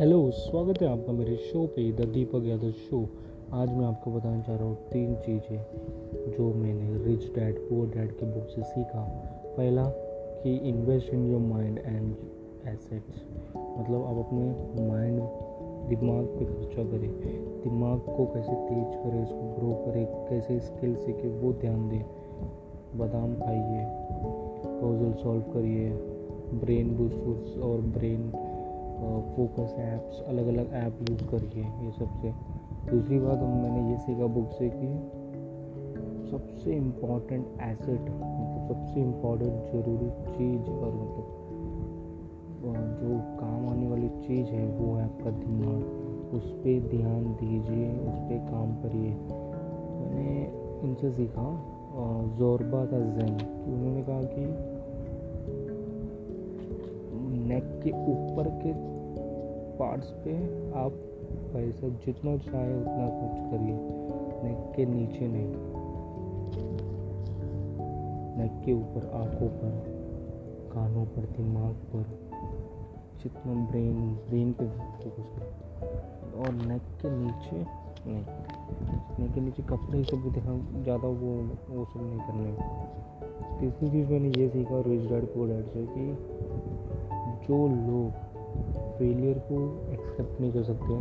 Hello, स्वागत है आपका मेरे शो पे, द दीपक यादव शो। आज मैं आपको बताना चाह रहा हूँ तीन चीज़ें जो मैंने रिच डैड पुअर डैड के बुक से सीखा। पहला, कि invest in your mind and assets मतलब आप अपने माइंड दिमाग पे खर्चा करें। दिमाग को कैसे तेज करें, उसको ग्रो करें, कैसे स्किल सीखे, वो ध्यान दें। बादाम खाइए पजल सॉल्व करिए ब्रेन बूस्टर्स और ब्रेन फोकस ऐप्स अलग अलग ऐप यूज़ करिए ये सबसे। दूसरी बात, हम मैंने ये सीखा बुक से कि सबसे इंपॉर्टेंट एसेट मतलब सबसे इंपॉर्टेंट ज़रूरी चीज़ और मतलब जो काम आने वाली चीज़ है वो है आपका दिमाग, उस पर ध्यान दीजिए, उस पर काम करिए। मैंने इनसे सीखा जोरबा था जैन उन्होंने कहा कि नेक के ऊपर के पार्ट्स पे आप पैसा जितना चाहे उतना खर्च करिए। नेक के नीचे नहीं। नेक के ऊपर, आँखों पर, कानों पर, दिमाग पर, जितना ब्रेन ब्रेन पे फोकस करें और नेक के नीचे नहीं। नेक के नीचे कपड़े सब भी देखा, ज़्यादा वो वो सब नहीं करने। तीसरी चीज़ मैंने ये सीखा, रिच डैड, पुअर डैड से कि जो लोग फेलियर को एक्सेप्ट नहीं कर सकते,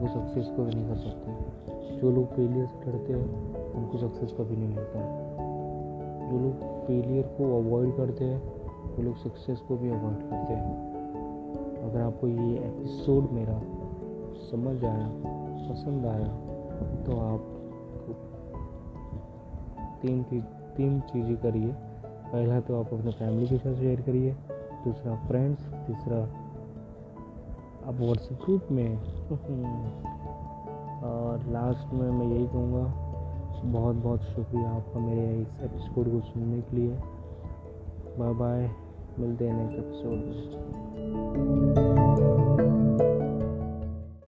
वो सक्सेस को भी नहीं कर सकते। जो लोग फेलियर से डरते हैं, उनको सक्सेस कभी नहीं मिलता। जो लोग फेलियर को अवॉइड करते हैं, वो लोग सक्सेस को भी अवॉइड करते हैं। अगर आपको ये एपिसोड मेरा समझ आया, पसंद आया तो आप तीन तीन चीज़ें करिए। पहला तो आप अपने फैमिली के साथ शेयर करिए। दूसरा फ्रेंड्स तीसरा अब व्हाट्सएप ग्रुप में और लास्ट में मैं यही कहूँगा बहुत बहुत शुक्रिया आपका मेरे इस एपिसोड को सुनने के लिए। बाय बाय मिलते हैं नेक्स्ट एपिसोड में।